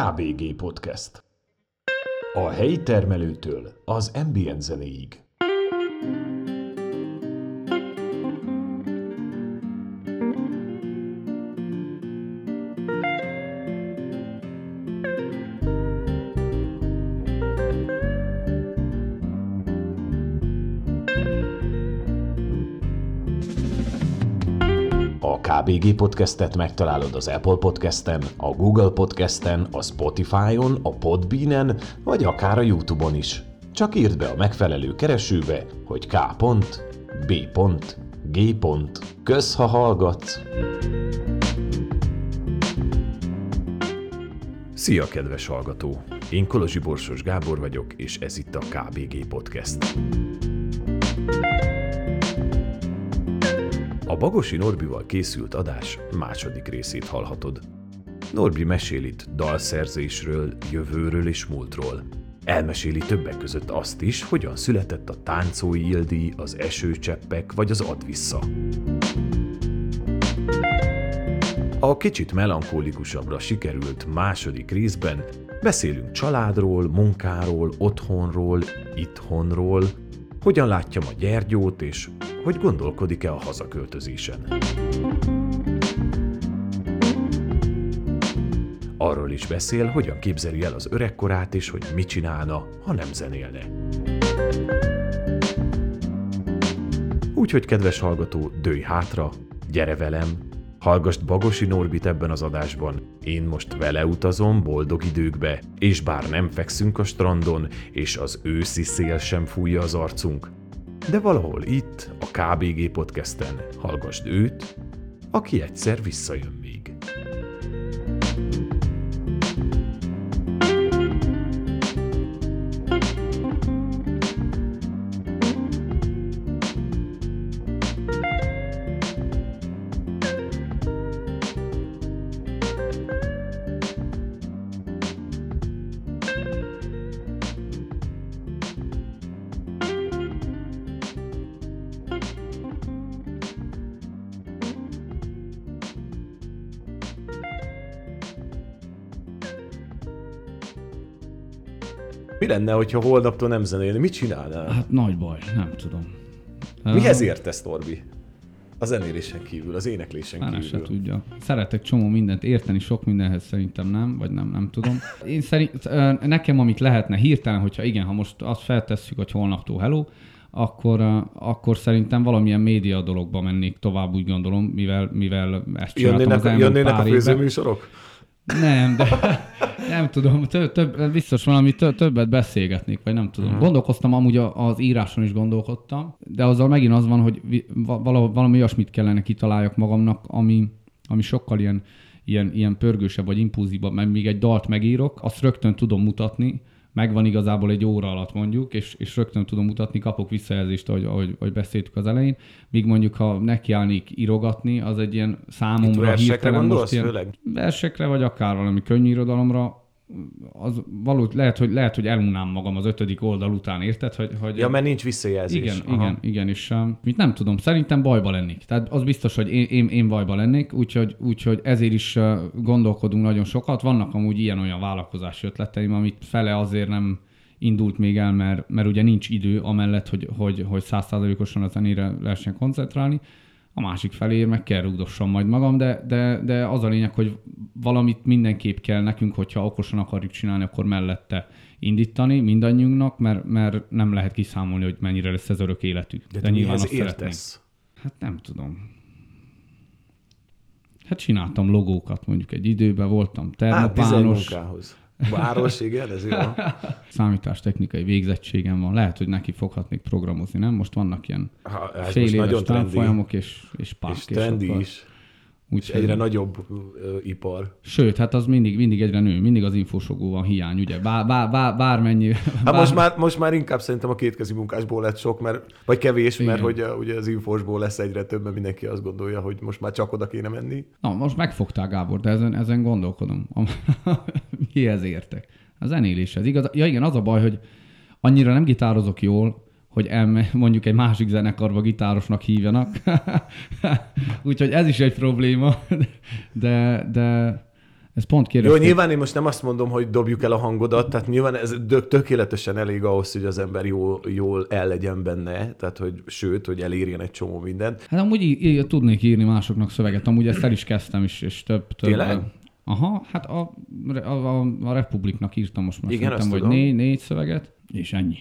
KBG Podcast. A helyi termelőtől az ambient zenéig. A KBG Podcastet megtalálod az Apple Podcasten, a Google Podcasten, a Spotify-on, a Podbean-en, vagy akár a YouTube-on is. Csak írd be a megfelelő keresőbe, hogy K. B. G. Kösz, ha hallgatsz! Szia, kedves hallgató! Én Kolozsi Borsos Gábor vagyok, és ez itt a KBG Podcast. Bagosi Norbival készült adás második részét hallhatod. Norbi mesél itt dalszerzésről, jövőről és múltról. Elmeséli többek között azt is, hogyan született a táncói ildi, az esőcseppek vagy az advissza. A kicsit melankólikusabbra sikerült második részben beszélünk családról, munkáról, otthonról, itthonról, hogyan látja a Gyergyót, és hogy gondolkodik-e a hazaköltözésen. Arról is beszél, hogyan képzeli el az öregkorát, és hogy mit csinálna, ha nem zenélne. Úgyhogy, kedves hallgató, dőj hátra, gyere velem, hallgassd Bagosi Norbit ebben az adásban, én most vele utazom boldog időkbe, és bár nem fekszünk a strandon, és az őszi szél sem fújja az arcunk, de valahol itt, a KBG podcasten hallgassd őt, aki egyszer visszajön lenne, hogyha holnaptól nem zenélni? Mit csinálnál? Hát nagy baj, nem tudom. Mihez értesz, Norbi? A zenélésen kívül, az éneklésen Fene kívül. se tudja. Szeretek csomó mindent érteni, sok mindenhez szerintem nem, vagy nem, nem tudom. Én szerint, nekem amit lehetne hirtelen, hogyha igen, ha most azt feltesszük, hogy holnaptól hello, akkor, akkor szerintem valamilyen média dologba mennék tovább, úgy gondolom, mivel, mivel ezt csináltam Jönnének, az elmúlt jönnének a pár évben. Nem, de nem tudom, több, több, biztos valami tö- többet beszélgetnék, vagy nem tudom. Gondolkoztam, amúgy az íráson is gondolkodtam, de azzal megint az van, hogy valahol, valami olyasmit kellene kitaláljak magamnak, ami, ami sokkal ilyen, ilyen, ilyen pörgősebb vagy impulzívabb, mert még egy dalt megírok, azt rögtön tudom mutatni, megvan igazából egy óra alatt mondjuk, és, és rögtön tudom mutatni, kapok visszajelzést, ahogy, ahogy, ahogy beszéltük az elején. Míg mondjuk, ha nekiállnék írogatni, az egy ilyen Itt számomra versekre hirtelen most ilyen, főleg? versekre, vagy akár valami könnyű irodalomra, az való, lehet, hogy, lehet, hogy elunnám magam az ötödik oldal után, érted? Hogy, hogy Ja, mert nincs visszajelzés. igen, Aha. igen, igen, és uh, mit nem tudom, szerintem bajba lennék. Tehát az biztos, hogy én, én, én bajba lennék, úgyhogy, úgyhogy ezért is uh, gondolkodunk nagyon sokat. Vannak amúgy ilyen-olyan vállalkozási ötleteim, amit fele azért nem indult még el, mert, mert ugye nincs idő amellett, hogy, hogy, hogy százszázalékosan a zenére lehessen koncentrálni. A másik felé meg kell rúgdossam majd magam, de, de, de az a lényeg, hogy valamit mindenképp kell nekünk, hogyha okosan akarjuk csinálni, akkor mellette indítani mindannyiunknak, mert, mert nem lehet kiszámolni, hogy mennyire lesz ez örök életük. De, de mihez azt értesz? Hát nem tudom. Hát csináltam logókat mondjuk egy időben, voltam Á, termopános, munkához. Város, igen, ez jó. számítástechnikai végzettségem van, lehet, hogy neki foghatnék programozni, nem? Most vannak ilyen Ha, fél éves tanfolyamok és, és pák. és trendi akkor- is, és Úgyhogy, egyre nagyobb ö, ipar. Sőt, hát az mindig, mindig egyre nő, mindig az infósogó van hiány, ugye? Bár, bár, bár, bármennyi... Hát bár, most már, most már inkább szerintem a kétkezi munkásból lett sok, mert, vagy kevés, mert Igen. hogy a, ugye az infósból lesz egyre több, mert mindenki azt gondolja, hogy most már csak oda kéne menni. Na, most megfogtál, Gábor, de ezen, ezen gondolkodom. Mihez értek? A zenéléshez. Igaz, ja igen, az a baj, hogy annyira nem gitározok jól, hogy elme, mondjuk egy másik zenekarba gitárosnak hívjanak. Úgyhogy ez is egy probléma, de, de Ez pont Jó, kérdés. nyilván én most nem azt mondom, hogy dobjuk el a hangodat, tehát nyilván ez tökéletesen elég ahhoz, hogy az ember jól, jól el legyen benne, tehát hogy sőt, hogy elérjen egy csomó mindent. Hát amúgy í- í- tudnék írni másoknak szöveget, amúgy ezt el is kezdtem is, és több, több Tényleg? Aha, hát a, a, a, a Republiknak írtam most már Igen, szerintem, vagy négy, négy szöveget, és ennyi.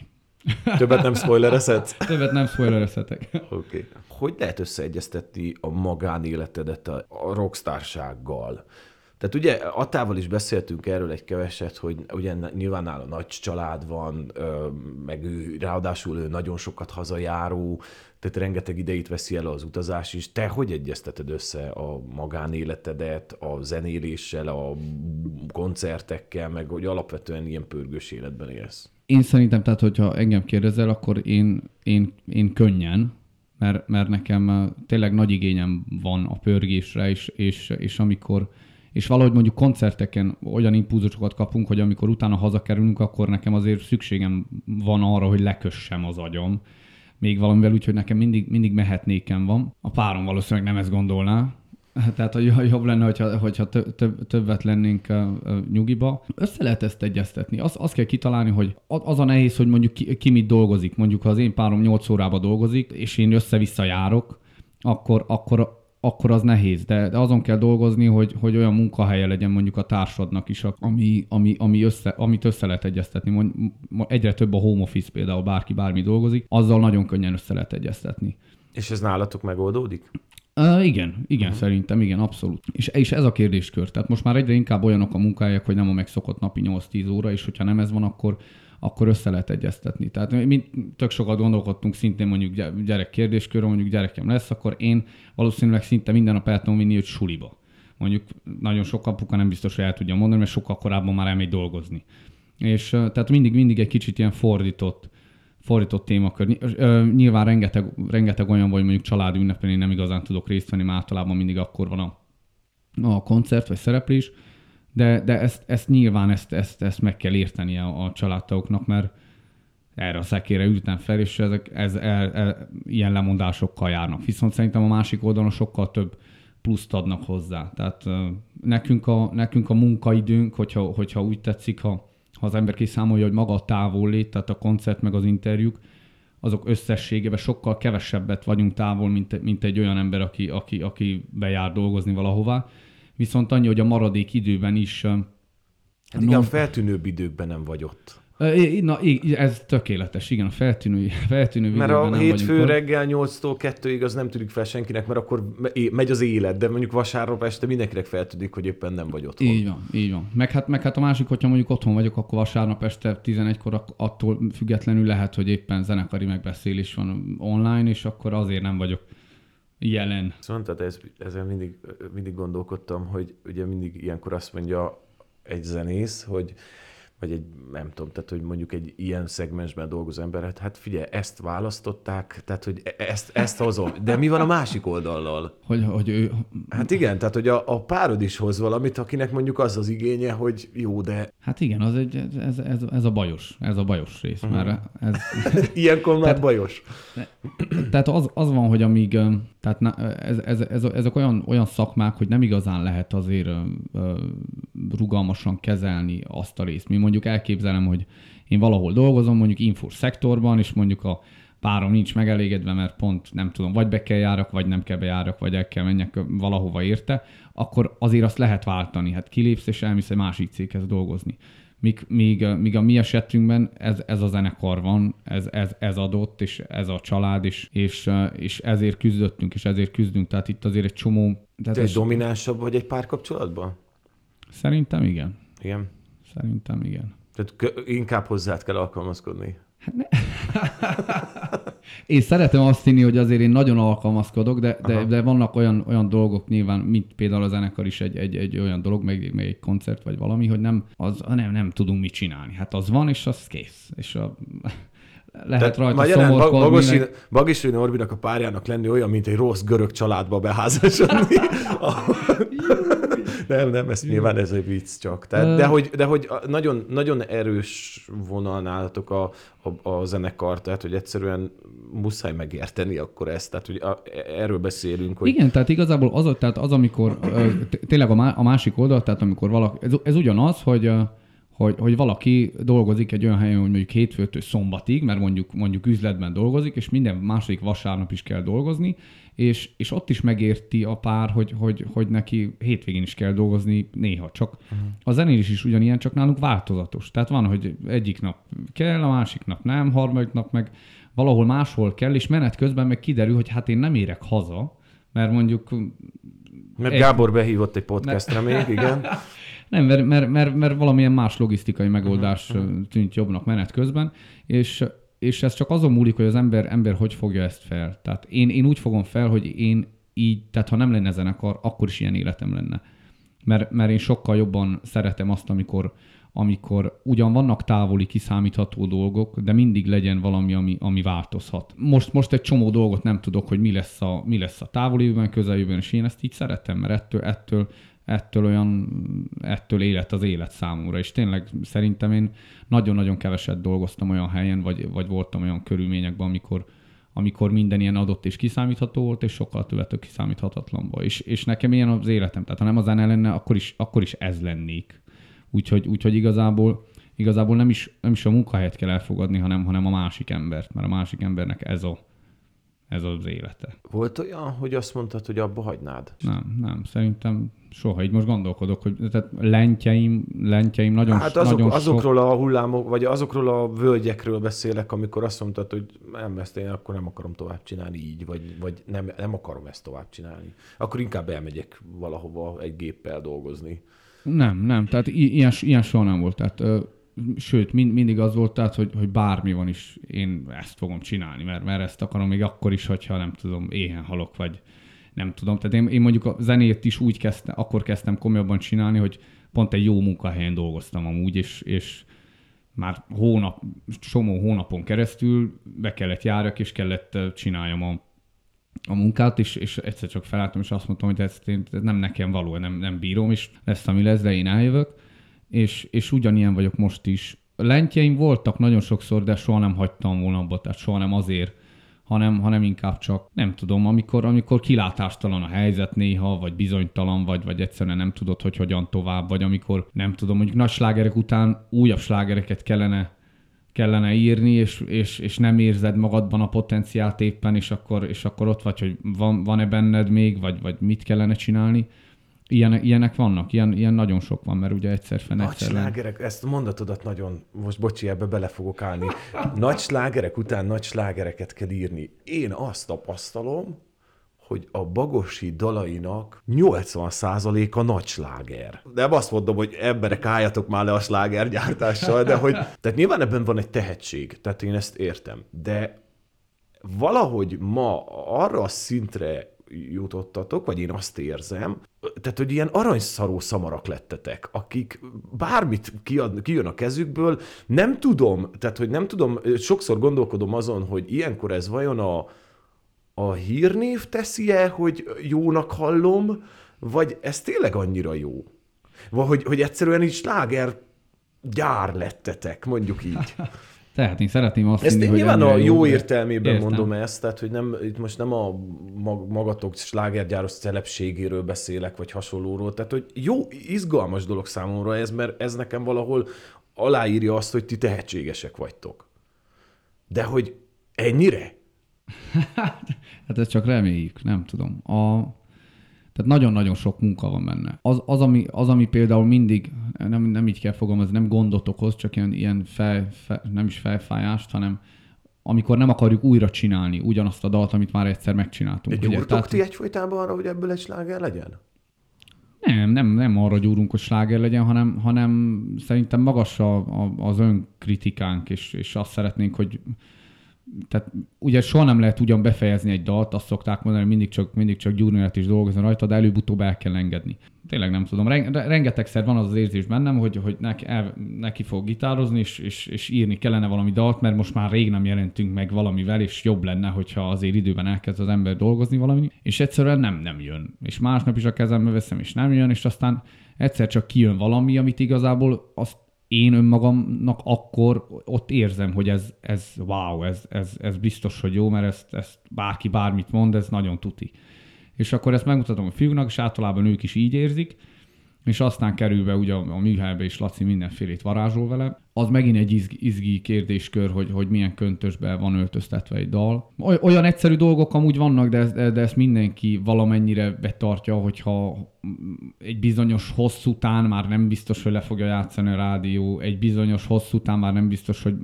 Többet nem spoilerezhetsz? Többet nem spoilerezhetek. Oké. Okay. Hogy lehet összeegyeztetni a magánéletedet a, rockstársággal? Tehát ugye Attával is beszéltünk erről egy keveset, hogy ugye nyilván nála nagy család van, meg ő, ráadásul ő nagyon sokat hazajáró, tehát rengeteg idejét veszi el az utazás is. Te hogy egyezteted össze a magánéletedet a zenéléssel, a koncertekkel, meg hogy alapvetően ilyen pörgős életben élsz? Én szerintem, tehát hogyha engem kérdezel, akkor én, én, én könnyen, mert, mert nekem eh, tényleg nagy igényem van a pörgésre, és, és, és amikor és valahogy mondjuk koncerteken olyan impulzusokat kapunk, hogy amikor utána hazakerülünk, akkor nekem azért szükségem van arra, hogy lekössem az agyam. Még valamivel úgy, hogy nekem mindig, mindig mehetnékem van. A párom valószínűleg nem ezt gondolná, tehát hogy jobb lenne, hogyha, hogyha tö- tö- többet lennénk nyugiba. Össze lehet ezt egyeztetni. Az, azt kell kitalálni, hogy a- az a nehéz, hogy mondjuk ki, ki mit dolgozik. Mondjuk, ha az én párom 8 órába dolgozik, és én össze-vissza járok, akkor, akkor, akkor az nehéz. De, de azon kell dolgozni, hogy, hogy olyan munkahelye legyen mondjuk a társadnak is, ami, ami, ami össze, amit össze lehet egyeztetni. Mond, mo- egyre több a home office például, bárki bármi dolgozik, azzal nagyon könnyen össze lehet egyeztetni. És ez nálatok megoldódik? Uh, igen, igen, uh-huh. szerintem, igen, abszolút. És, és ez a kérdéskör. Tehát most már egyre inkább olyanok a munkahelyek, hogy nem a megszokott napi 8-10 óra, és hogyha nem ez van, akkor, akkor össze lehet egyeztetni. Tehát mi tök sokat gondolkodtunk szintén mondjuk gy- gyerek kérdéskörről, mondjuk gyerekem lesz, akkor én valószínűleg szinte minden nap el tudom vinni őt suliba. Mondjuk nagyon sok apuka nem biztos, hogy el tudja mondani, mert sokkal korábban már elmegy dolgozni. És tehát mindig, mindig egy kicsit ilyen fordított, fordított témakör. Nyilván rengeteg, rengeteg olyan, vagy mondjuk családi ünnepen én nem igazán tudok részt venni, mert általában mindig akkor van a, a koncert vagy szereplés, de, de ezt, ezt nyilván ezt, ezt, ezt meg kell érteni a, a családtagoknak, mert erre a szekére ültem fel, és ezek, ez, el, el, ilyen lemondásokkal járnak. Viszont szerintem a másik oldalon sokkal több pluszt adnak hozzá. Tehát nekünk a, nekünk a munkaidőnk, hogyha, hogyha úgy tetszik, ha, ha az ember kiszámolja, hogy maga a távollét, tehát a koncert meg az interjúk, azok összességében sokkal kevesebbet vagyunk távol, mint, mint egy olyan ember, aki, aki, aki bejár dolgozni valahová. Viszont annyi, hogy a maradék időben is... Hát igen, a feltűnőbb időkben nem vagy ott. Na, ez tökéletes, igen, a feltűnő, feltűnő Mert a hétfő reggel 8-tól 2-ig az nem tűnik fel senkinek, mert akkor me- megy az élet, de mondjuk vasárnap este mindenkinek feltűnik, hogy éppen nem vagy otthon. Így van, így van. Meg hát, meg hát a másik, hogyha mondjuk otthon vagyok, akkor vasárnap este 11-kor ak- attól függetlenül lehet, hogy éppen zenekari megbeszélés van online, és akkor azért nem vagyok jelen. Szóval tehát ez, ezen mindig, mindig gondolkodtam, hogy ugye mindig ilyenkor azt mondja egy zenész, hogy vagy egy, nem tudom, tehát hogy mondjuk egy ilyen szegmensben dolgozó ember, hát, hát figyelj, ezt választották, tehát hogy e- ezt, ezt hozom. De mi van a másik oldallal? Hogy, hogy ő, Hát igen, tehát hogy a, a párod is hoz valamit, akinek mondjuk az az igénye, hogy jó, de hát igen, az egy, ez, ez, ez, a bajos, ez a bajos rész, Mhm. mert ez, ilyenkor már bajos. tehát az, az van, hogy amíg, tehát ez, ez, ez, ezek olyan, olyan szakmák, hogy nem igazán lehet azért rugalmasan kezelni azt a részt. Mi mondjuk elképzelem, hogy én valahol dolgozom, mondjuk infós szektorban, és mondjuk a párom nincs megelégedve, mert pont nem tudom, vagy be kell járak, vagy nem kell bejárak, vagy el kell menjek valahova érte, akkor azért azt lehet váltani. Hát kilépsz, és elmész egy másik céghez dolgozni. Míg, míg, míg a mi esetünkben ez, ez a zenekar van, ez, ez, ez adott, és ez a család, és, és, és ezért küzdöttünk, és ezért küzdünk. Tehát itt azért egy csomó... Tehát Te egy ez, dominánsabb vagy egy párkapcsolatban? szerintem igen. Igen. Szerintem igen. Tehát inkább hozzád kell alkalmazkodni. Én szeretem azt hinni, hogy azért én nagyon alkalmazkodok, de, de, Aha. de vannak olyan, olyan dolgok nyilván, mint például a zenekar is egy, egy, egy olyan dolog, meg, meg egy koncert vagy valami, hogy nem, az, nem, nem tudunk mit csinálni. Hát az van, és az kész. És a, lehet rajta szomorkodni. Bagosi. Bagosi Norbinak a párjának lenni olyan, mint egy rossz görög családba beházasodni. nem, nem, ez nyilván ez egy vicc csak. Tehát, de, hogy, de hogy nagyon, nagyon erős vonal nálatok a, a, a zenekar, tehát hogy egyszerűen muszáj megérteni akkor ezt, tehát hogy a, erről beszélünk. Hogy... Igen, tehát igazából az, tehát az amikor tényleg a másik oldal, tehát amikor valaki, ez, ez ugyanaz, hogy hogy, hogy valaki dolgozik egy olyan helyen, hogy mondjuk hétfőtől szombatig, mert mondjuk, mondjuk üzletben dolgozik, és minden második vasárnap is kell dolgozni, és, és ott is megérti a pár, hogy, hogy, hogy neki hétvégén is kell dolgozni néha. Csak uh-huh. a zenélés is ugyanilyen, csak nálunk változatos. Tehát van, hogy egyik nap kell, a másik nap nem, harmadik nap meg valahol máshol kell, és menet közben meg kiderül, hogy hát én nem érek haza, mert mondjuk... Mert egy... Gábor behívott egy podcastra mert... még, igen. Nem, mert, mert, mert, mert valamilyen más logisztikai megoldás uh-huh. tűnt jobbnak menet közben, és, és ez csak azon múlik, hogy az ember, ember hogy fogja ezt fel. Tehát én, én úgy fogom fel, hogy én így, tehát ha nem lenne zenekar, akkor is ilyen életem lenne. Mert, mert én sokkal jobban szeretem azt, amikor, amikor ugyan vannak távoli, kiszámítható dolgok, de mindig legyen valami, ami, ami változhat. Most, most egy csomó dolgot nem tudok, hogy mi lesz a, mi lesz a távoli jövőben, közeljövőben, és én ezt így szeretem, mert ettől, ettől ettől olyan, ettől élet az élet számomra, és tényleg szerintem én nagyon-nagyon keveset dolgoztam olyan helyen, vagy, vagy voltam olyan körülményekben, amikor, amikor minden ilyen adott és kiszámítható volt, és sokkal többet kiszámíthatatlanba. És, és nekem ilyen az életem, tehát ha nem a zene lenne, akkor is, akkor is ez lennék. Úgyhogy, úgyhogy igazából, igazából nem, is, nem is a munkahelyet kell elfogadni, hanem, hanem a másik embert, mert a másik embernek ez a, ez az élete. Volt olyan, hogy azt mondtad, hogy abba hagynád? Nem, nem. Szerintem soha. Így most gondolkodok, hogy tehát lentjeim, lentjeim nagyon Hát azok, nagyon azokról sok... a hullámok, vagy azokról a völgyekről beszélek, amikor azt mondtad, hogy nem, ezt én akkor nem akarom tovább csinálni így, vagy, vagy nem, nem akarom ezt tovább csinálni. Akkor inkább elmegyek valahova egy géppel dolgozni. Nem, nem. Tehát i- ilyen, ilyen soha nem volt. Tehát sőt, mind, mindig az volt, tehát, hogy, hogy bármi van is, én ezt fogom csinálni, mert, mert ezt akarom még akkor is, hogyha nem tudom, éhen halok, vagy nem tudom. Tehát én, én mondjuk a zenét is úgy kezdtem, akkor kezdtem komolyabban csinálni, hogy pont egy jó munkahelyen dolgoztam amúgy, és, és már hónap, csomó hónapon keresztül be kellett járjak, és kellett csináljam a, a munkát, és, és egyszer csak felálltam, és azt mondtam, hogy ez, ez nem nekem való, nem, nem bírom, és lesz, ami lesz, de én eljövök és, és ugyanilyen vagyok most is. Lentjeim voltak nagyon sokszor, de soha nem hagytam volna abba, tehát soha nem azért, hanem, hanem inkább csak, nem tudom, amikor, amikor kilátástalan a helyzet néha, vagy bizonytalan, vagy, vagy egyszerűen nem tudod, hogy hogyan tovább, vagy amikor, nem tudom, mondjuk nagy slágerek után újabb slágereket kellene kellene írni, és, és, és nem érzed magadban a potenciált éppen, és akkor, és akkor ott vagy, hogy van, van-e benned még, vagy, vagy mit kellene csinálni Ilyen, ilyenek vannak, ilyen, ilyen nagyon sok van, mert ugye egyszer fenn Nagy slágerek, ezt a mondatodat nagyon, most bocsi, ebbe bele fogok állni. Nagy slágerek után nagy slágereket kell írni. Én azt tapasztalom, hogy a bagosi dalainak 80%-a nagy sláger. Nem azt mondom, hogy emberek álljatok már le a slágergyártással, de hogy, tehát nyilván ebben van egy tehetség, tehát én ezt értem, de valahogy ma arra a szintre jutottatok, vagy én azt érzem, tehát, hogy ilyen aranyszaró szamarak lettetek, akik bármit kiad, kijön a kezükből, nem tudom, tehát, hogy nem tudom, sokszor gondolkodom azon, hogy ilyenkor ez vajon a, a hírnév teszi-e, hogy jónak hallom, vagy ez tényleg annyira jó? Vagy hogy, hogy egyszerűen így sláger gyár lettetek, mondjuk így. Tehát én szeretném azt Ezt hinni, nyilván a jó, jó értelmében értem. mondom ezt, tehát hogy nem, itt most nem a magatok slágergyáros szelepségéről beszélek, vagy hasonlóról, tehát hogy jó, izgalmas dolog számomra ez, mert ez nekem valahol aláírja azt, hogy ti tehetségesek vagytok. De hogy ennyire? hát ezt csak reméljük, nem tudom. A, tehát nagyon-nagyon sok munka van benne. Az, az, ami, az ami például mindig, nem, nem így kell fogalmazni, nem gondot okoz, csak ilyen, ilyen fel, fel, nem is felfájást, hanem amikor nem akarjuk újra csinálni ugyanazt a dalt, amit már egyszer megcsináltunk. De gyúrtok Tehát, ti egyfolytában arra, hogy ebből egy sláger legyen? Nem, nem, nem arra gyúrunk, hogy sláger legyen, hanem, hanem szerintem magas a, a, az önkritikánk, és, és azt szeretnénk, hogy tehát ugye soha nem lehet ugyan befejezni egy dalt, azt szokták mondani, hogy mindig csak, mindig csak gyúrni lehet is dolgozni rajta, de előbb-utóbb el kell engedni. Tényleg nem tudom. Rengetegszer van az az érzés bennem, hogy, hogy neki, el, neki fog gitározni, és, és, és, írni kellene valami dalt, mert most már rég nem jelentünk meg valamivel, és jobb lenne, hogyha azért időben elkezd az ember dolgozni valami, és egyszerűen nem, nem jön. És másnap is a kezembe veszem, és nem jön, és aztán egyszer csak kijön valami, amit igazából azt én önmagamnak akkor ott érzem, hogy ez, ez wow, ez, ez, ez biztos, hogy jó, mert ezt, ezt bárki bármit mond, ez nagyon tuti. És akkor ezt megmutatom a fiúknak, és általában ők is így érzik, és aztán kerül be ugye a, műhelybe, és Laci mindenfélét varázsol vele. Az megint egy izgi, izgi kérdéskör, hogy, hogy milyen köntösbe van öltöztetve egy dal. Olyan egyszerű dolgok amúgy vannak, de, ezt, de ezt mindenki valamennyire betartja, hogyha egy bizonyos hosszú után már nem biztos, hogy le fogja játszani a rádió, egy bizonyos hosszú után már nem biztos, hogy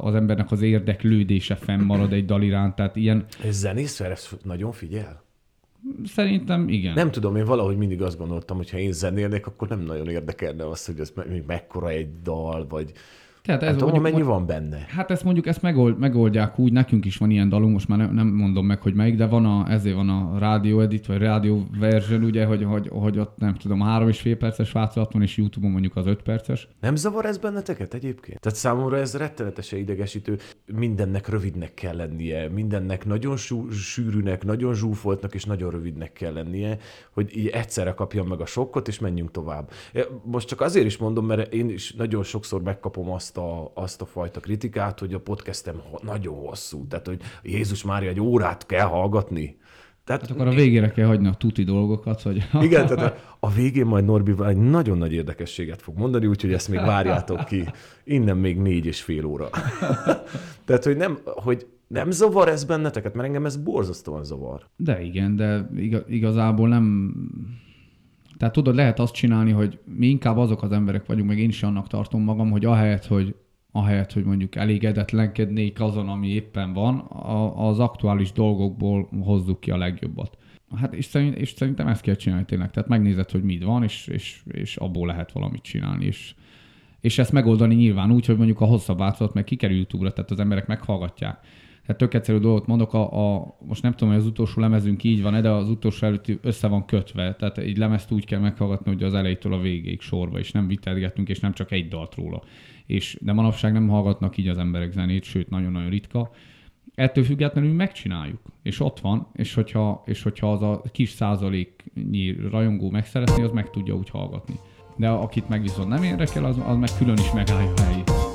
az embernek az érdeklődése fennmarad egy dal iránt, tehát ilyen... Ez zenész, nagyon figyel? Szerintem igen. Nem tudom, én valahogy mindig azt gondoltam, hogy ha én zenélnék, akkor nem nagyon érdekelne az, hogy ez még mekkora egy dal, vagy tehát ez hát, mondjuk, mennyi van benne? Hát ezt mondjuk ezt megold, megoldják úgy, nekünk is van ilyen dalunk, most már nem, nem mondom meg, hogy melyik, de van a, ezért van a rádió edit, vagy rádió version, ugye, hogy, hogy, hogy ott nem tudom, három és fél perces változat van, és YouTube-on mondjuk az öt perces. Nem zavar ez benneteket egyébként? Tehát számomra ez rettenetesen idegesítő. Mindennek rövidnek kell lennie, mindennek nagyon sú, sűrűnek, nagyon zsúfoltnak és nagyon rövidnek kell lennie, hogy így egyszerre kapjam meg a sokkot, és menjünk tovább. Most csak azért is mondom, mert én is nagyon sokszor megkapom azt, azt a, azt a fajta kritikát, hogy a podcastem nagyon hosszú, tehát hogy Jézus Mária egy órát kell hallgatni. Tehát, hát akkor a végére kell hagyni a tuti dolgokat, hogy... Igen, tehát a végén majd Norbi egy nagyon nagy érdekességet fog mondani, úgyhogy ezt még várjátok ki. Innen még négy és fél óra. tehát, hogy nem, hogy nem zavar ez benneteket? Mert engem ez borzasztóan zavar. De igen, de igazából nem tehát tudod, lehet azt csinálni, hogy mi inkább azok az emberek vagyunk, meg én is annak tartom magam, hogy ahelyett, hogy ahelyett, hogy mondjuk elégedetlenkednék azon, ami éppen van, a, az aktuális dolgokból hozzuk ki a legjobbat. Hát és, szerint, és szerintem ezt kell csinálni tényleg. Tehát megnézed, hogy mit van, és, és, és abból lehet valamit csinálni. És, és ezt megoldani nyilván úgy, hogy mondjuk a hosszabb változat meg kikerül YouTube-ra, tehát az emberek meghallgatják. Tehát tök egyszerű dolgot mondok, a, a, most nem tudom, hogy az utolsó lemezünk így van de az utolsó előtti össze van kötve. Tehát egy lemezt úgy kell meghallgatni, hogy az elejétől a végéig sorba, és nem vitelgetünk, és nem csak egy dalt róla. És, de manapság nem hallgatnak így az emberek zenét, sőt, nagyon-nagyon ritka. Ettől függetlenül megcsináljuk, és ott van, és hogyha, és hogyha az a kis százaléknyi rajongó megszeretni, az meg tudja úgy hallgatni. De akit meg viszont nem érdekel, az, az meg külön is megállja a helyét.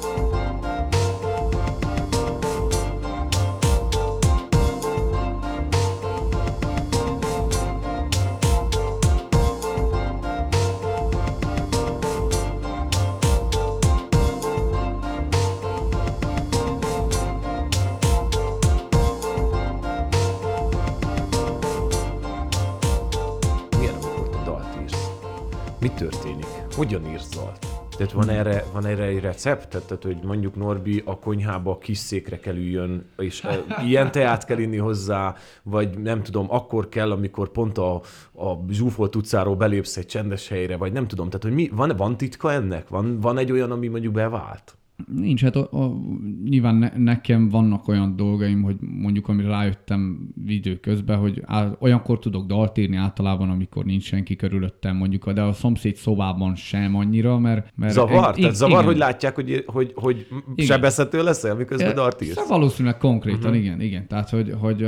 Tehát van erre, van erre egy recept? Tehát, hogy mondjuk Norbi a konyhába kis székre kell üljön, és ilyen teát kell inni hozzá, vagy nem tudom, akkor kell, amikor pont a, a zsúfolt utcáról belépsz egy csendes helyre, vagy nem tudom. Tehát, hogy mi, van, van titka ennek? Van, van egy olyan, ami mondjuk bevált? Nincs, hát a, a, nyilván ne, nekem vannak olyan dolgaim, hogy mondjuk amire rájöttem idő közben, hogy á, olyankor tudok dalt írni általában, amikor nincs senki körülöttem, mondjuk, de a szomszéd szobában sem annyira, mert... mert zavar? Egy, Tehát zavar, igen. hogy látják, hogy, hogy, hogy sebezhető leszel, miközben dalt írsz? Valószínűleg konkrétan, uh-huh. igen, igen. Tehát, hogy, hogy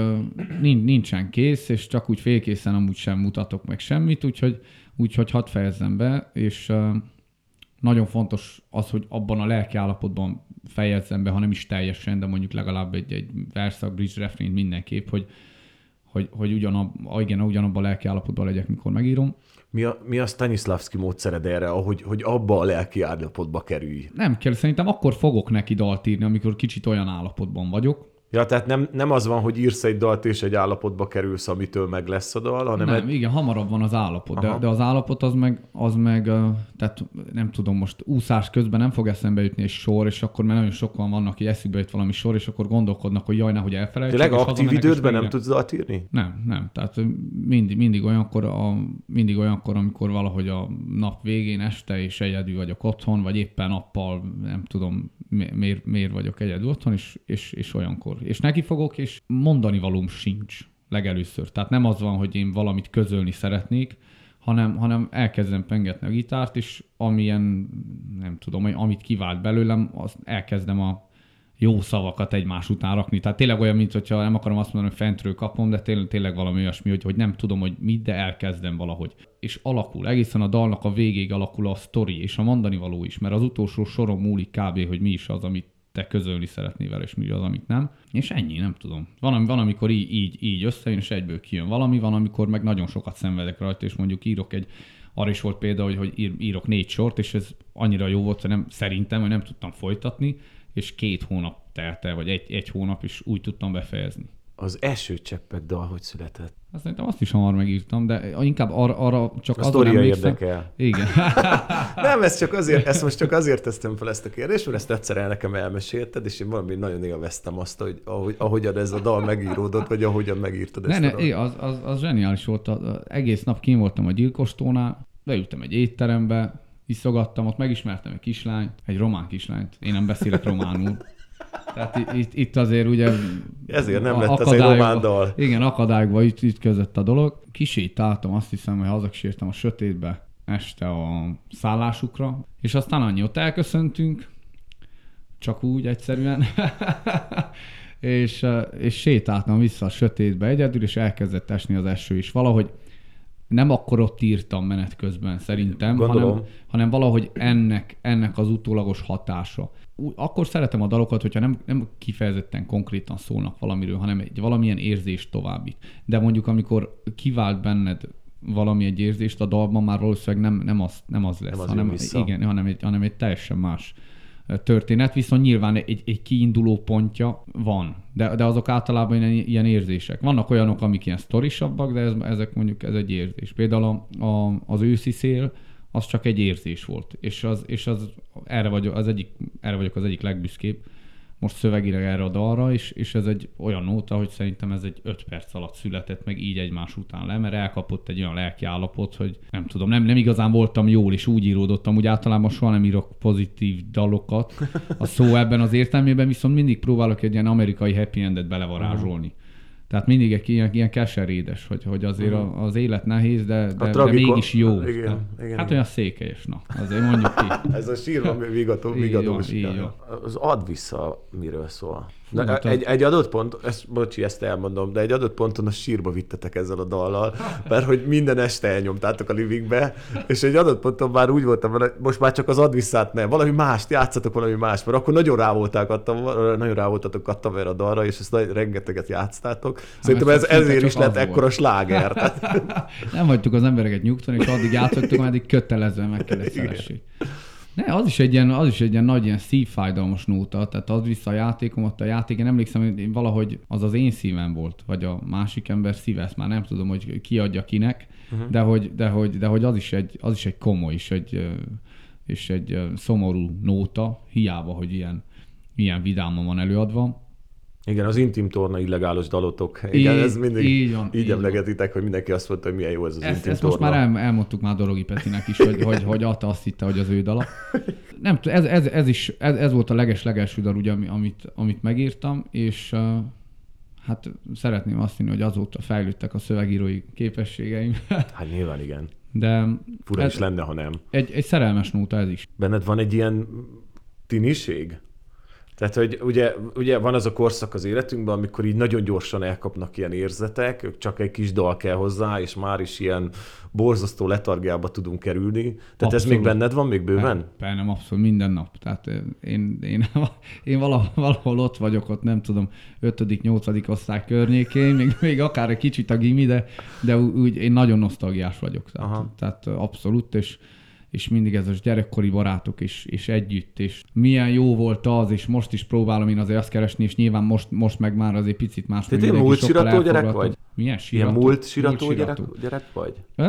nincsen kész, és csak úgy félkészen amúgy sem mutatok meg semmit, úgyhogy, úgyhogy hadd fejezzem be, és nagyon fontos az, hogy abban a lelki állapotban fejezzem be, ha nem is teljesen, de mondjuk legalább egy, egy verszak, bridge refrain mindenképp, hogy, hogy, hogy ugyanab, igen, ugyanabban a lelki állapotban legyek, mikor megírom. Mi a, mi a Stanislavski módszered erre, ahogy, hogy abba a lelki állapotba kerülj? Nem kell, szerintem akkor fogok neki dalt írni, amikor kicsit olyan állapotban vagyok, Ja, tehát nem, nem az van, hogy írsz egy dalt, és egy állapotba kerülsz, amitől meg lesz a dal, hanem... Nem, egy... igen, hamarabb van az állapot, de, de, az állapot az meg, az meg, tehát nem tudom, most úszás közben nem fog eszembe jutni egy sor, és akkor mert nagyon sokan vannak, hogy eszükbe jut valami sor, és akkor gondolkodnak, hogy jaj, nehogy elfelejtsük. Tényleg aktív idődben nem tudsz dalt írni? Nem, nem. Tehát mindig, mindig, olyankor, a, mindig olyankor, amikor valahogy a nap végén, este, és egyedül vagyok otthon, vagy éppen nappal, nem tudom, miért, miért vagyok egyedül otthon, és, és, és olyankor. És neki fogok, és mondani valóm sincs legelőször. Tehát nem az van, hogy én valamit közölni szeretnék, hanem, hanem elkezdem pengetni a gitárt, és amilyen, nem tudom, amit kivált belőlem, azt elkezdem a jó szavakat egymás után rakni. Tehát tényleg olyan, mint hogyha nem akarom azt mondani, hogy fentről kapom, de tényleg, tényleg valami olyasmi, hogy, hogy nem tudom, hogy mit, de elkezdem valahogy. És alakul, egészen a dalnak a végéig alakul a sztori és a mondani való is, mert az utolsó soron múlik kb., hogy mi is az, amit te közölni szeretnél vele, és mi az, amit nem. És ennyi, nem tudom. Van, van amikor így, így, így összejön, és egyből kijön valami, van, amikor meg nagyon sokat szenvedek rajta, és mondjuk írok egy, arra is volt példa, hogy, hogy írok négy sort, és ez annyira jó volt, hogy nem, szerintem, hogy nem tudtam folytatni, és két hónap telt el, vagy egy, egy hónap, és úgy tudtam befejezni. Az első cseppet dal hogy született? Azt szerintem azt is hamar megírtam, de inkább arra, arra csak a azon emlékszem. érdekel. Igen. nem, ezt csak azért, ezt most csak azért tesztem fel ezt a kérdést, mert ezt egyszer el nekem elmesélted, és én valami nagyon élveztem azt, hogy ahogy, ahogyan ez a dal megíródott, vagy ahogyan megírtad ezt ne, ne, a az, az, az, zseniális volt. Az, egész nap kim voltam a gyilkostónál, beültem egy étterembe, iszogattam, ott megismertem egy kislányt, egy román kislányt. Én nem beszélek románul. Tehát itt, itt azért ugye... Ezért nem lett ez egy román dal. Igen, akadályokba itt, itt között a dolog. Kisétáltam, azt hiszem, hogy hazakísértem a sötétbe este a szállásukra, és aztán annyi ott elköszöntünk, csak úgy egyszerűen, és, és sétáltam vissza a sötétbe egyedül, és elkezdett esni az eső is. Valahogy nem akkor ott írtam menet közben szerintem, hanem, hanem valahogy ennek, ennek az utólagos hatása. Akkor szeretem a dalokat, hogyha nem, nem kifejezetten konkrétan szólnak valamiről, hanem egy valamilyen érzést továbbít. De mondjuk amikor kivált benned valami egy érzést, a dalban már valószínűleg nem, nem, az, nem az lesz, nem az hanem, igen, hanem, egy, hanem egy teljesen más történet, viszont nyilván egy, egy kiinduló pontja van, de, de azok általában ilyen, ilyen érzések. Vannak olyanok, amik ilyen sztorisabbak, de ez, ezek mondjuk ez egy érzés. Például a, a, az őszi szél, az csak egy érzés volt, és az, és az erre, vagyok, az egyik, erre vagyok az egyik legbüszkébb, most szövegileg erre a dalra, és, és ez egy olyan nóta, hogy szerintem ez egy 5 perc alatt született meg így egymás után le, mert elkapott egy olyan lelki állapot, hogy nem tudom, nem, nem igazán voltam jól, és úgy íródottam, úgy általában soha nem írok pozitív dalokat. A szó ebben az értelmében, viszont mindig próbálok egy ilyen amerikai happy endet belevarázsolni. Tehát mindig egy ilyen, ilyen keserédes, hogy, hogy azért uh-huh. az élet nehéz, de, de, de mégis jó. Igen, de, igen, hát olyan székelyes, na, azért mondjuk ki. Ez a sírva vigató, vigadós. Az ad vissza, miről szól. De egy, egy adott pont, ezt, bocsi, ezt elmondom, de egy adott ponton a sírba vittetek ezzel a dallal, mert hogy minden este elnyomtátok a livingbe, és egy adott ponton már úgy voltam, hogy most már csak az ad visszát nem, valami mást, játszatok valami más, mert akkor nagyon rá voltak adtam, nagyon rá voltatok adtam erre a dalra, és ezt rengeteget játsztátok. Szerintem ez, ezért is lett ekkora sláger. nem hagytuk az embereket nyugtani, és addig játszottuk, ameddig kötelezően meg kellett szeressék. Ne, az is egy ilyen, az is egy ilyen nagy ilyen szívfájdalmas nóta, tehát az vissza a játékomat, a játék, én emlékszem, hogy valahogy az az én szívem volt, vagy a másik ember szíve, ezt már nem tudom, hogy ki adja kinek, uh-huh. de, hogy, de, hogy, de hogy az is egy, az is egy komoly, és egy, és egy szomorú nóta, hiába, hogy ilyen, ilyen vidáman van előadva. Igen, az intim torna illegálos dalotok. Igen, így, ez mindig így, van, így, így emlegetitek, van. hogy mindenki azt mondta, hogy milyen jó ez az ezt, intim ezt torna. most már el, elmondtuk már Dorogi Petinek is, hogy, hogy, hogy Ata azt hitte, hogy az ő dala. Nem, ez, ez, ez, is, ez, ez volt a leges-legelső dal, ugye, amit, amit megírtam, és uh, hát szeretném azt hinni, hogy azóta fejlődtek a szövegírói képességeim. Hát nyilván igen. De Fura ez, is lenne, ha nem. Egy, egy szerelmes nóta ez is. Benned van egy ilyen tiniség? Tehát, hogy ugye, ugye van az a korszak az életünkben, amikor így nagyon gyorsan elkapnak ilyen érzetek, csak egy kis dal kell hozzá, és már is ilyen borzasztó letargiába tudunk kerülni. Tehát abszolút. ez még benned van, még bőven? Bennem abszolút minden nap. Tehát én, én, én valahol, valahol ott vagyok, ott nem tudom, 5.-8. osztály környékén, még, még akár egy kicsit a gimi, de, de úgy én nagyon nosztalgiás vagyok. Tehát, tehát abszolút, és és mindig ez a gyerekkori barátok is, és együtt, és milyen jó volt az, és most is próbálom én azért azt keresni, és nyilván most, most meg már azért picit más. Tehát én múlt sirató gyerek vagy? Milyen sirató? Ilyen múlt sirató, múlt gyerek, gyerek vagy? Uh,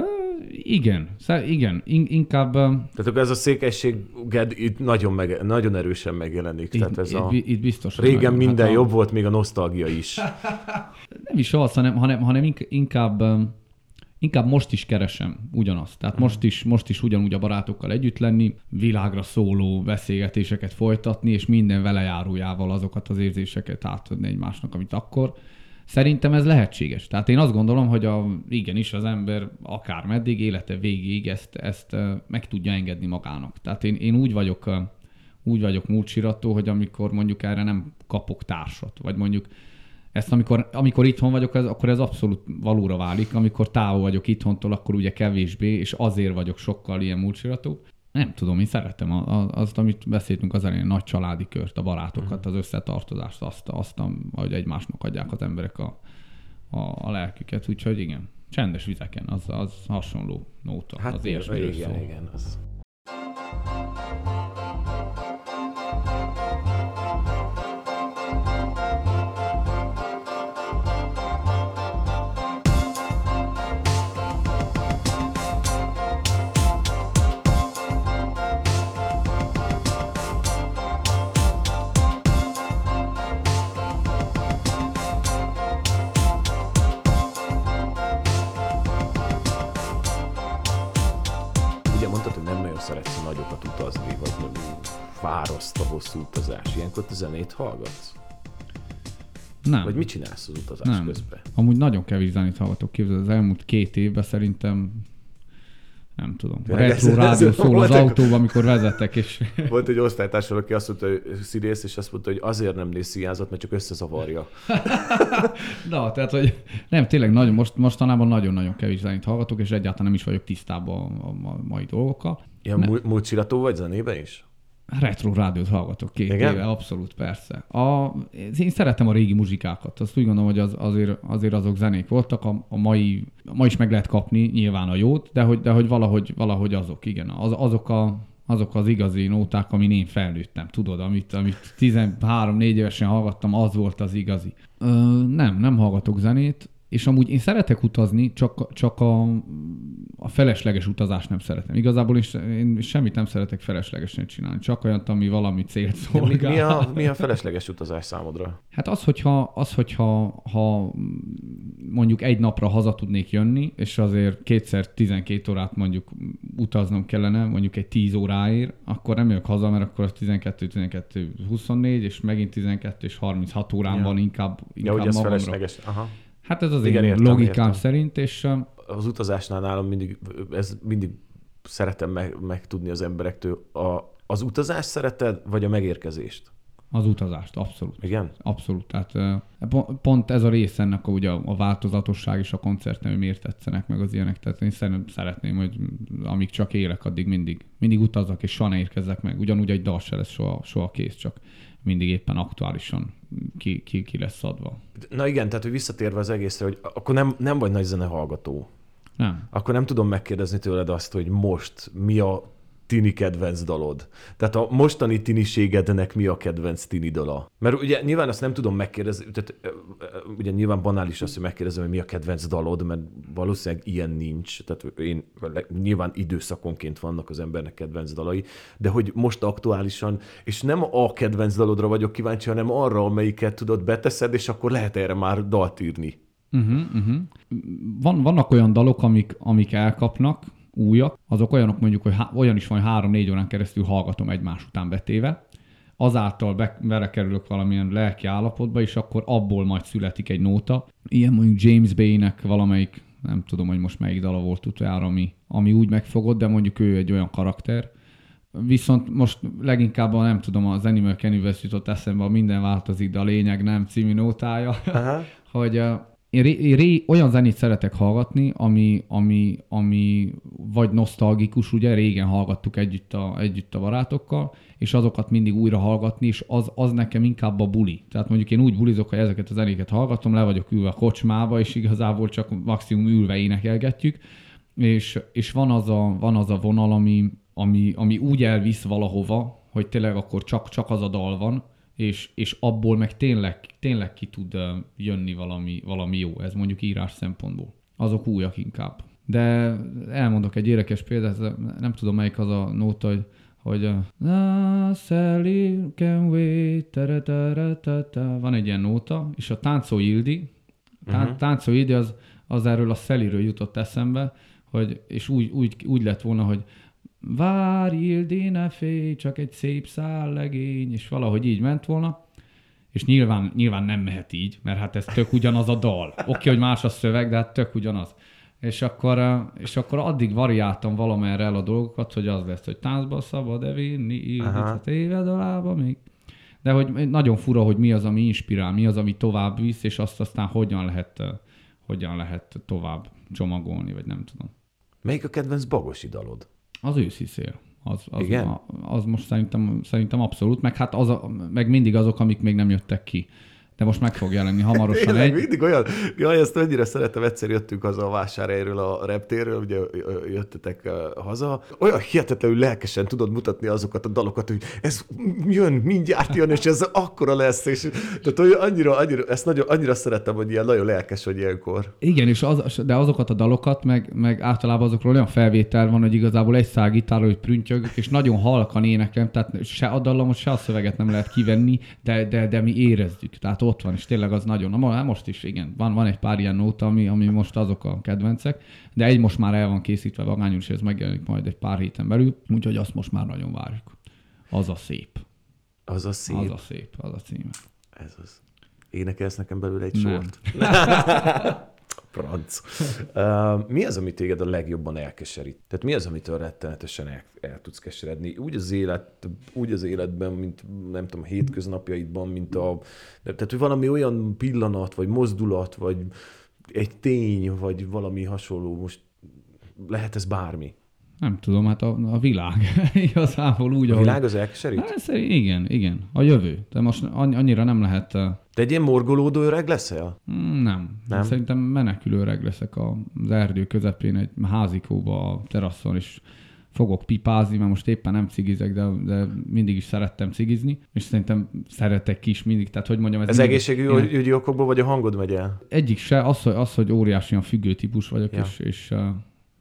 igen, igen, In, inkább... Tehát akkor ez a székesség itt nagyon, meg, nagyon erősen megjelenik. Itt, Tehát ez itt, a... itt biztos. Régen nagyon, minden hát jobb volt, még a nosztalgia is. Nem is az, hanem, hanem, hanem inkább inkább most is keresem ugyanazt. Tehát most is, most is ugyanúgy a barátokkal együtt lenni, világra szóló beszélgetéseket folytatni, és minden velejárójával azokat az érzéseket átadni egymásnak, amit akkor. Szerintem ez lehetséges. Tehát én azt gondolom, hogy a, igenis az ember akár meddig élete végéig ezt, ezt meg tudja engedni magának. Tehát én, én úgy vagyok úgy vagyok múltsirató, hogy amikor mondjuk erre nem kapok társat, vagy mondjuk ezt amikor, amikor itthon vagyok, ez, akkor ez abszolút valóra válik, amikor távol vagyok itthontól, akkor ugye kevésbé, és azért vagyok sokkal ilyen múltsirató. Nem tudom, én szeretem azt, amit beszéltünk az elején, nagy családi kört, a barátokat, az összetartozást, azt, azt ahogy egymásnak adják az emberek a, a, a lelküket, úgyhogy igen, csendes vizeken, az, az hasonló nóta, hát az ilyesmiről igen, szól. igen, az hosszú utazás. Ilyenkor te zenét hallgatsz? Nem. Vagy mit csinálsz az utazás nem. közben? Amúgy nagyon kevés zenét hallgatok. Képzeld, az elmúlt két évben szerintem nem tudom. A retro rádió szól az autóban, amikor vezetek. És... Volt egy osztálytársal, aki azt mondta, hogy színész, és azt mondta, hogy azért nem néz színjázat, mert csak összezavarja. Na, tehát, hogy nem, tényleg nagyon, most, mostanában nagyon-nagyon kevés zenét hallgatok, és egyáltalán nem is vagyok tisztában a, a mai dolgokkal. Ilyen múltsirató vagy zenébe is? Retro rádiót hallgatok két Igen? éve, abszolút persze. A, én szeretem a régi muzsikákat, azt úgy gondolom, hogy az, azért, azért azok zenék voltak, a, a mai, ma is meg lehet kapni nyilván a jót, de hogy, de hogy valahogy, valahogy azok, igen, az, azok a, azok az igazi nóták, amin én felnőttem, tudod, amit, amit 13-4 évesen hallgattam, az volt az igazi. Ö, nem, nem hallgatok zenét, és amúgy én szeretek utazni, csak, csak a, a felesleges utazást nem szeretem. Igazából is, én semmit nem szeretek feleslegesen csinálni, csak olyan, ami valami célt szolgál. Mi, mi, a, mi a felesleges utazás számodra? Hát az, hogyha, az, hogyha ha mondjuk egy napra haza tudnék jönni, és azért kétszer 12 órát mondjuk utaznom kellene, mondjuk egy 10 óráért, akkor nem jövök haza, mert akkor az 12, 12, 24, és megint 12 és 36 órán ja. van inkább, inkább ja, hogy ez felesleges. Aha. Hát ez az Igen, én értem, logikám értem. szerint, és... Az utazásnál nálam mindig, ez mindig szeretem meg, megtudni az emberektől. A, az utazást szereted, vagy a megérkezést? Az utazást, abszolút. Igen? Abszolút. Tehát pont ez a rész ennek a, ugye a változatosság és a koncert, hogy miért tetszenek meg az ilyenek. Tehát én szeretném, hogy amíg csak élek, addig mindig, mindig utazok, és soha ne érkezzek meg. Ugyanúgy egy dal se lesz soha, soha kész, csak mindig éppen aktuálisan ki, ki, ki lesz adva. Na igen, tehát hogy visszatérve az egészre, hogy akkor nem, nem vagy nagy zenehallgató. Nem. Akkor nem tudom megkérdezni tőled azt, hogy most mi a tini kedvenc dalod? Tehát a mostani tiniségednek mi a kedvenc tini dala? Mert ugye nyilván azt nem tudom megkérdezni, tehát ugye nyilván banális az, hogy megkérdezem, hogy mi a kedvenc dalod, mert valószínűleg ilyen nincs. Tehát én nyilván időszakonként vannak az embernek kedvenc dalai, de hogy most aktuálisan, és nem a kedvenc dalodra vagyok kíváncsi, hanem arra, amelyiket tudod beteszed, és akkor lehet erre már dalt írni. Uh-huh, uh-huh. Van, vannak olyan dalok, amik, amik elkapnak, újak, azok olyanok mondjuk, hogy há- olyan is van, hogy három-négy órán keresztül hallgatom egymás után betéve, azáltal be- belekerülök valamilyen lelki állapotba, és akkor abból majd születik egy nóta. Ilyen mondjuk James Bay-nek valamelyik, nem tudom, hogy most melyik dala volt utoljára, ami, ami úgy megfogott, de mondjuk ő egy olyan karakter. Viszont most leginkább a, nem tudom, az Animal Canvas jutott eszembe a Minden változik, de a lényeg nem című nótája, hogy én, ré, ré, olyan zenét szeretek hallgatni, ami, ami, ami vagy nosztalgikus, ugye régen hallgattuk együtt a, együtt a barátokkal, és azokat mindig újra hallgatni, és az, az nekem inkább a buli. Tehát mondjuk én úgy bulizok, hogy ezeket a zenéket hallgatom, le vagyok ülve a kocsmába, és igazából csak maximum ülve énekelgetjük, és, és van, az a, van az a vonal, ami, ami, ami úgy elvisz valahova, hogy tényleg akkor csak, csak az a dal van, és, és abból meg tényleg, tényleg ki tud jönni valami, valami jó, ez mondjuk írás szempontból. Azok újak inkább. De elmondok egy érdekes példát, nem tudom melyik az a nóta, hogy hogy a Sally can wait, van egy ilyen nóta, és a Táncó Ildi, tá, uh-huh. Táncó Ildi az, az erről a Szeliről jutott eszembe, hogy, és úgy, úgy, úgy lett volna, hogy várj, Ildéne félj, csak egy szép szál legény, és valahogy így ment volna. És nyilván, nyilván nem mehet így, mert hát ez tök ugyanaz a dal. Oké, okay, hogy más a szöveg, de hát tök ugyanaz. És akkor, és akkor addig variáltam valamerre el a dolgokat, hogy az lesz, hogy táncba szabad-e vinni, illetve éved alába még. De hogy nagyon fura, hogy mi az, ami inspirál, mi az, ami tovább visz, és azt aztán hogyan lehet, hogyan lehet tovább csomagolni, vagy nem tudom. Melyik a kedvenc bagosi dalod? Az őszi szél. Az, az, Igen? az most szerintem, szerintem abszolút, meg hát az a, meg mindig azok, amik még nem jöttek ki de most meg fog jelenni hamarosan Tényleg, egy. mindig olyan, jaj, ezt annyira szeretem, egyszer jöttünk haza a vásárhelyről, a reptérről, ugye jöttetek haza, olyan hihetetlenül lelkesen tudod mutatni azokat a dalokat, hogy ez jön, mindjárt jön, és ez akkora lesz, és tehát olyan, annyira, annyira, ezt nagyon, annyira szeretem, hogy ilyen nagyon lelkes vagy ilyenkor. Igen, és az, de azokat a dalokat, meg, meg általában azokról olyan felvétel van, hogy igazából egy szál gitárról, hogy prüntjögök, és nagyon halkan éneklem, tehát se a dallamot, se a szöveget nem lehet kivenni, de, de, de mi érezzük. Tehát ott van, és tényleg az nagyon, na most is igen, van, van egy pár ilyen nóta, ami, ami most azok a kedvencek, de egy most már el van készítve vagányul, és ez megjelenik majd egy pár héten belül, úgyhogy azt most már nagyon várjuk. Az a szép. Az a szép. Az a szép, az a címe. Ez az. Énekelsz nekem belőle egy Nem. sort? Franc. Uh, mi az, ami téged a legjobban elkeserít? Tehát mi az, amitől rettenetesen el, el tudsz keseredni? Úgy az, élet, úgy az életben, mint nem tudom, a hétköznapjaidban, mint a... Tehát, hogy valami olyan pillanat, vagy mozdulat, vagy egy tény, vagy valami hasonló, most lehet ez bármi. Nem tudom, hát a, a világ igazából úgy, A világ az elkeserít? Hát, igen, igen. A jövő. De most annyira nem lehet... Te egy ilyen morgolódó öreg leszel? Mm, nem. nem. Szerintem menekülő öreg leszek az erdő közepén, egy házikóba a teraszon, és fogok pipázni, mert most éppen nem cigizek, de, de mindig is szerettem cigizni, és szerintem szeretek is mindig, tehát hogy mondjam... Ez, ez egészségügyi okokból, vagy a hangod megy el? Egyik se, az, hogy, az, hogy óriási a függő típus vagyok, ja. és, és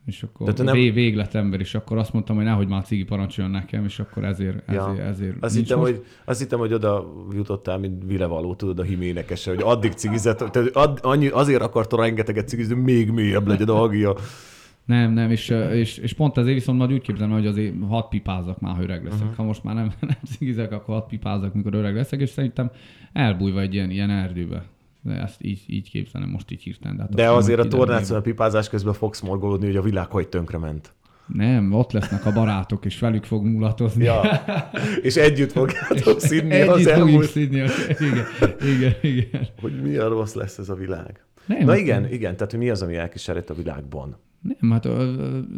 és akkor Tehát nem... végletember, és akkor azt mondtam, hogy nehogy már cigi parancsoljon nekem, és akkor ezért, ja. ezért, ezért azt hittem, most... hogy, azt hittem, hogy oda jutottál, mint vilevaló, tudod, a himénekese, hogy addig cigizett, tehát ad, annyi, azért akarta rengeteget cigizni, még mélyebb legyen a hagja. Nem, nem, és, és, és pont ezért viszont majd úgy képzelem, hogy azért hat pipázak már, ha öreg leszek. Uh-huh. Ha most már nem, nem cigizek, akkor hat pipázak, mikor öreg leszek, és szerintem elbújva egy ilyen, ilyen erdőbe. De ezt így, így képzelem most így hirtelen. De, hát de azért a tornácon a pipázás közben fogsz morgolódni, hogy a világ hogy tönkrement. Nem, ott lesznek a barátok, és velük fog mulatozni. Ja. És együtt fogjátok szídni együtt az elmúlt... szídni, igen, igen, igen. Hogy milyen rossz lesz ez a világ. Nem, Na igen, igen, tehát hogy mi az, ami elkísérít a világban? Nem, hát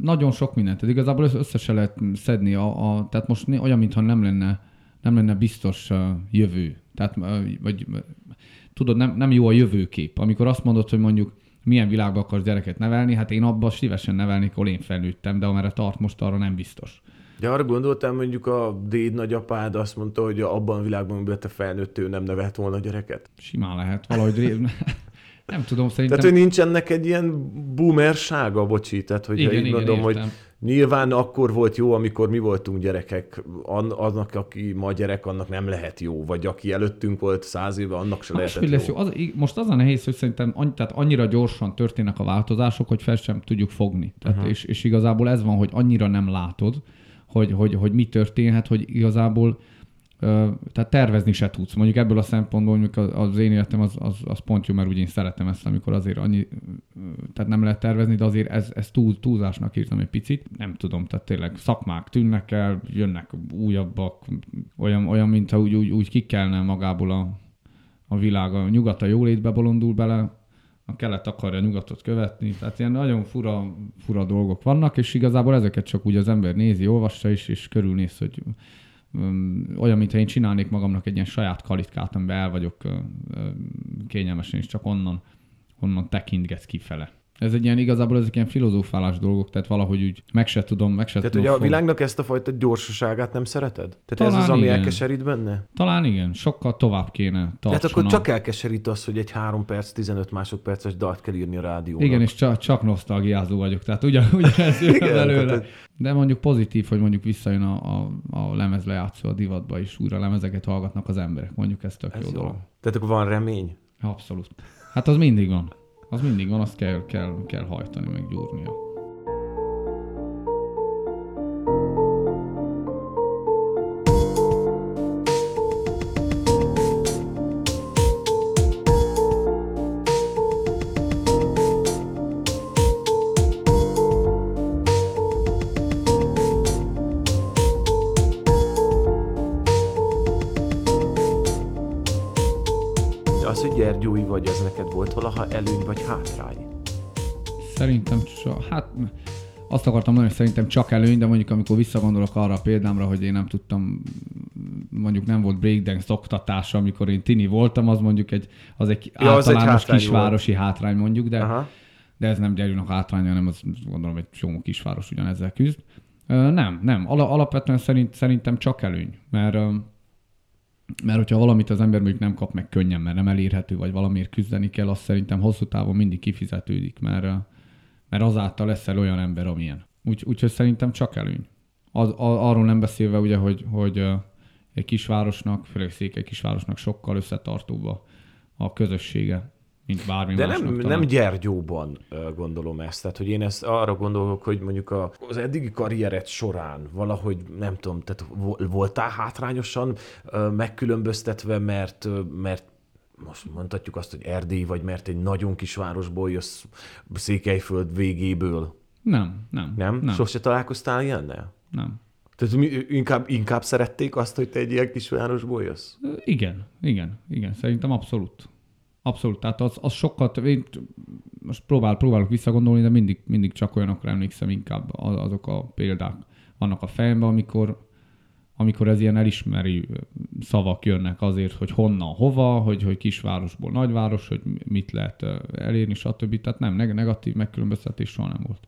nagyon sok mindent. Tehát igazából össze se lehet szedni. A, a, tehát most olyan, mintha nem lenne, nem lenne biztos jövő. Tehát, vagy tudod, nem, nem jó a jövőkép. Amikor azt mondod, hogy mondjuk milyen világba akarsz gyereket nevelni, hát én abban szívesen nevelnék, ahol én felnőttem, de amerre tart most, arra nem biztos. De arra gondoltam, mondjuk a déd nagyapád azt mondta, hogy abban a világban, amiben te felnőtt, ő nem nevelt volna gyereket? Simán lehet, valahogy nem tudom, szerintem... Tehát, hogy nincsen neked egy ilyen boomersága, bocsi, tehát hogy igen, így igen, mondom, értem. hogy Nyilván akkor volt jó, amikor mi voltunk gyerekek, annak, aki ma gyerek, annak nem lehet jó, vagy aki előttünk volt száz éve, annak se lehetett jó. Lesz jó. Az, most az a nehéz, hogy szerintem annyi, tehát annyira gyorsan történnek a változások, hogy fel sem tudjuk fogni. Tehát uh-huh. és, és igazából ez van, hogy annyira nem látod, hogy, hogy, hogy mi történhet, hogy igazából tehát tervezni se tudsz. Mondjuk ebből a szempontból mondjuk az én életem az, az, az pont jó, mert úgy én szeretem ezt, amikor azért annyi, tehát nem lehet tervezni, de azért ez, ez túl, túlzásnak írtam egy picit. Nem tudom, tehát tényleg szakmák tűnnek el, jönnek újabbak, olyan, olyan mintha úgy, úgy, úgy kikelne magából a, a világ. A nyugat a jólétbe bolondul bele, a kelet akarja nyugatot követni, tehát ilyen nagyon fura, fura dolgok vannak, és igazából ezeket csak úgy az ember nézi, olvassa is, és körülnéz, hogy olyan, mintha én csinálnék magamnak egy ilyen saját kalitkát, amiben el vagyok kényelmesen, és csak onnan, onnan tekintgetsz kifele. Ez egy ilyen igazából ezek ilyen filozófálás dolgok, tehát valahogy úgy meg se tudom, meg se tehát, tudom. Tehát, hogy a világnak ezt a fajta gyorsaságát nem szereted? Tehát Talán ez az, ami igen. elkeserít benne? Talán igen, sokkal tovább kéne tartson. Tehát akkor csak elkeserít az, hogy egy 3 perc, 15 másodperces dalt kell írni a rádiónak. Igen, és csak, csak nosztalgiázó vagyok, tehát ugyan, ugyanez jön belőle. Tehát... De mondjuk pozitív, hogy mondjuk visszajön a, a, a lemez lejátszó a divatba, és újra lemezeket hallgatnak az emberek. Mondjuk ez tök ez jó, jó dolog. Tehát akkor van remény? Abszolút. Hát az mindig van Az mindig van, azt kell, kell, kell hajtani, meg gyúrnia. Azt akartam mondani, hogy szerintem csak előny, de mondjuk amikor visszagondolok arra a példámra, hogy én nem tudtam, mondjuk nem volt breakdance oktatása, amikor én tini voltam, az mondjuk egy, az egy Ja, az egy általános kisvárosi hátrány mondjuk, de, Aha. de ez nem gyerűnek hátránya, hanem az gondolom egy csomó kisváros ugyanezzel küzd. Nem, nem. Ala- Alapvetően szerint, szerintem csak előny, mert mert hogyha valamit az ember mondjuk nem kap meg könnyen, mert nem elérhető, vagy valamiért küzdeni kell, az szerintem hosszú távon mindig kifizetődik, mert, mert azáltal leszel olyan ember, amilyen. Úgy, úgyhogy szerintem csak előny. Az, a, arról nem beszélve ugye, hogy, hogy egy kisvárosnak, főleg székely kisvárosnak sokkal összetartóbb a, a közössége, mint bármi De nem, talán. nem Gyergyóban gondolom ezt. Tehát, hogy én ezt arra gondolok, hogy mondjuk a, az eddigi karriered során valahogy, nem tudom, tehát vo- voltál hátrányosan megkülönböztetve, mert, mert most mondhatjuk azt, hogy Erdély, vagy mert egy nagyon kis városból jössz Székelyföld végéből. Nem, nem. Nem? Nem. Sose találkoztál ilyennel? nem. Tehát inkább, inkább szerették azt, hogy te egy ilyen kis városból jössz? Igen, igen, igen, szerintem abszolút. Abszolút, tehát az, az sokkal, több- én most próbál, próbálok visszagondolni, de mindig, mindig csak olyanokra emlékszem, inkább az- azok a példák vannak a fejemben, amikor, amikor ez ilyen elismerő szavak jönnek azért, hogy honnan, hova, hogy, hogy kisvárosból nagyváros, hogy mit lehet elérni, stb. Tehát nem, neg- negatív megkülönböztetés soha nem volt.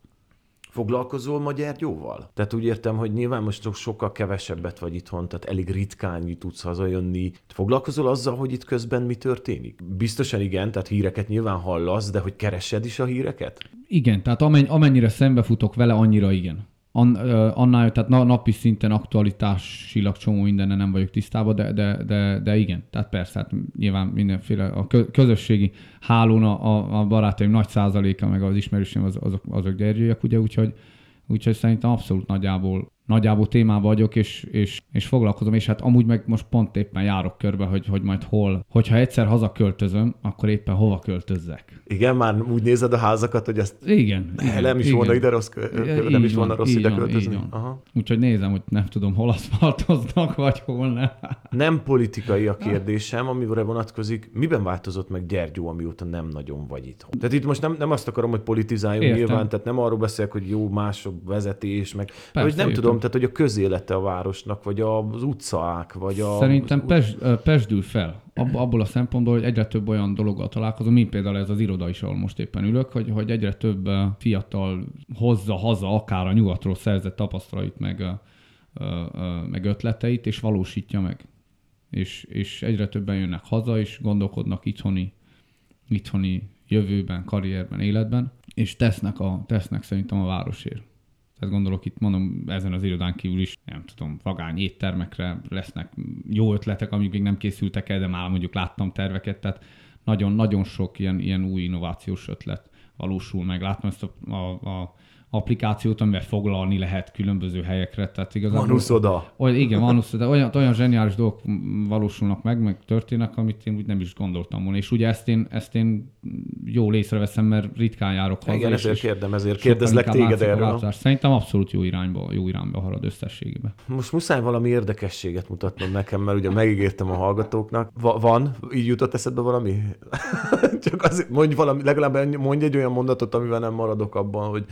Foglalkozol ma Gyergyóval? Tehát úgy értem, hogy nyilván most so- sokkal kevesebbet vagy itthon, tehát elég ritkán tudsz hazajönni. Foglalkozol azzal, hogy itt közben mi történik? Biztosan igen, tehát híreket nyilván hallasz, de hogy keresed is a híreket? Igen, tehát amen, amennyire szembefutok vele, annyira igen. An, annál, tehát na, napi szinten aktualitásilag csomó mindenne nem vagyok tisztában, de, de, de, de igen, tehát persze, hát nyilván mindenféle a kö, közösségi hálón a, a, barátaim nagy százaléka, meg az ismerősém az, azok, azok gyergyőjek, ugye, úgyhogy, úgyhogy szerintem abszolút nagyjából, nagyjából témában vagyok, és, és, és foglalkozom, és hát amúgy meg most pont éppen járok körbe, hogy, hogy majd hol, hogyha egyszer hazaköltözöm, akkor éppen hova költözzek. Igen, már úgy nézed a házakat, hogy ezt Igen. igen nem is igen. volna ide rossz, kö- nem is volna rossz ide van, költözni. Aha. Úgyhogy nézem, hogy nem tudom, hol aszfaltoznak, vagy hol nem. Nem politikai a kérdésem, amire vonatkozik. Miben változott meg Gyergyó, amióta nem nagyon vagy itthon? Tehát itt most nem, nem azt akarom, hogy politizáljunk Értem. nyilván, tehát nem arról beszélek, hogy jó mások vezetés, meg Persze, hogy nem értem. Tudom, tehát hogy a közélete a városnak, vagy az utcák, vagy a... Szerintem pes, pesdül fel. Ab, abból a szempontból, hogy egyre több olyan dologgal találkozom, mint például ez az iroda is, ahol most éppen ülök, hogy, hogy egyre több fiatal hozza haza akár a nyugatról szerzett tapasztalait, meg, meg ötleteit, és valósítja meg. És, és egyre többen jönnek haza, és gondolkodnak itthoni, itthoni jövőben, karrierben, életben, és tesznek, a, tesznek szerintem a városért. Tehát gondolok itt, mondom, ezen az irodán kívül is, nem tudom, vagány éttermekre lesznek jó ötletek, amik még nem készültek el, de már mondjuk láttam terveket, tehát nagyon-nagyon sok ilyen, ilyen új innovációs ötlet valósul meg. Láttam ezt a, a, a applikációt, amivel foglalni lehet különböző helyekre. Tehát igazából, Manuszoda. olyan, igen, van, de olyan, olyan zseniális dolgok valósulnak meg, meg történnek, amit én úgy nem is gondoltam volna. És ugye ezt én, ezt én jól észreveszem, mert ritkán járok haza. Igen, ezért kérdem, ezért kérdezlek téged erről. Szerintem abszolút jó irányba, jó irányba halad összességében. Most muszáj valami érdekességet mutatnom nekem, mert ugye megígértem a hallgatóknak. Va- van? Így jutott eszedbe valami? Csak azért mondj valami, legalább mondj egy olyan mondatot, amivel nem maradok abban, hogy,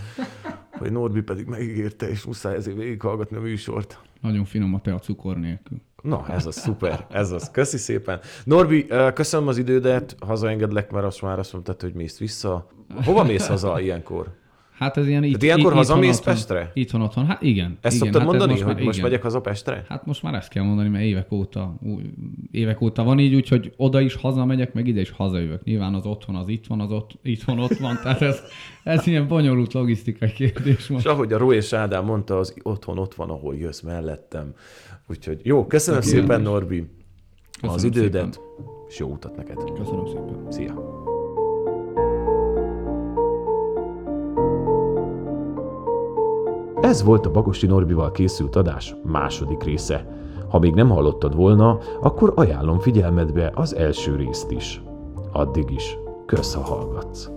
hogy Norbi pedig megígérte, és muszáj ezért végighallgatni a műsort. Nagyon finom a tea cukor nélkül. Na, ez az szuper, ez az. Köszi szépen. Norbi, köszönöm az idődet, hazaengedlek, mert azt már azt mondtad, hogy mész vissza. Hova mész haza ilyenkor? Hát ez ilyen itt, ilyenkor itt- hazamész itthon, Pestre? Itthon otthon. Hát igen. Ezt igen, szoktad hát ez mondani, most hogy már, most megyek haza Pestre? Hát most már ezt kell mondani, mert évek óta, évek óta van így, úgyhogy oda is hazamegyek, meg ide is hazajövök. Nyilván az otthon az itt van, az ott, itthon ott van, tehát ez, ez ilyen bonyolult logisztikai kérdés És most. ahogy a Ró és Ádám mondta, az otthon ott van, ahol jössz mellettem. Úgyhogy jó, köszönöm Tökéletes. szépen, Norbi, az Köszönöm idődet, és jó utat neked. Köszönöm szépen. Szia! Ez volt a Bagosi Norbival készült adás második része. Ha még nem hallottad volna, akkor ajánlom figyelmedbe az első részt is. Addig is, kösz, ha hallgatsz!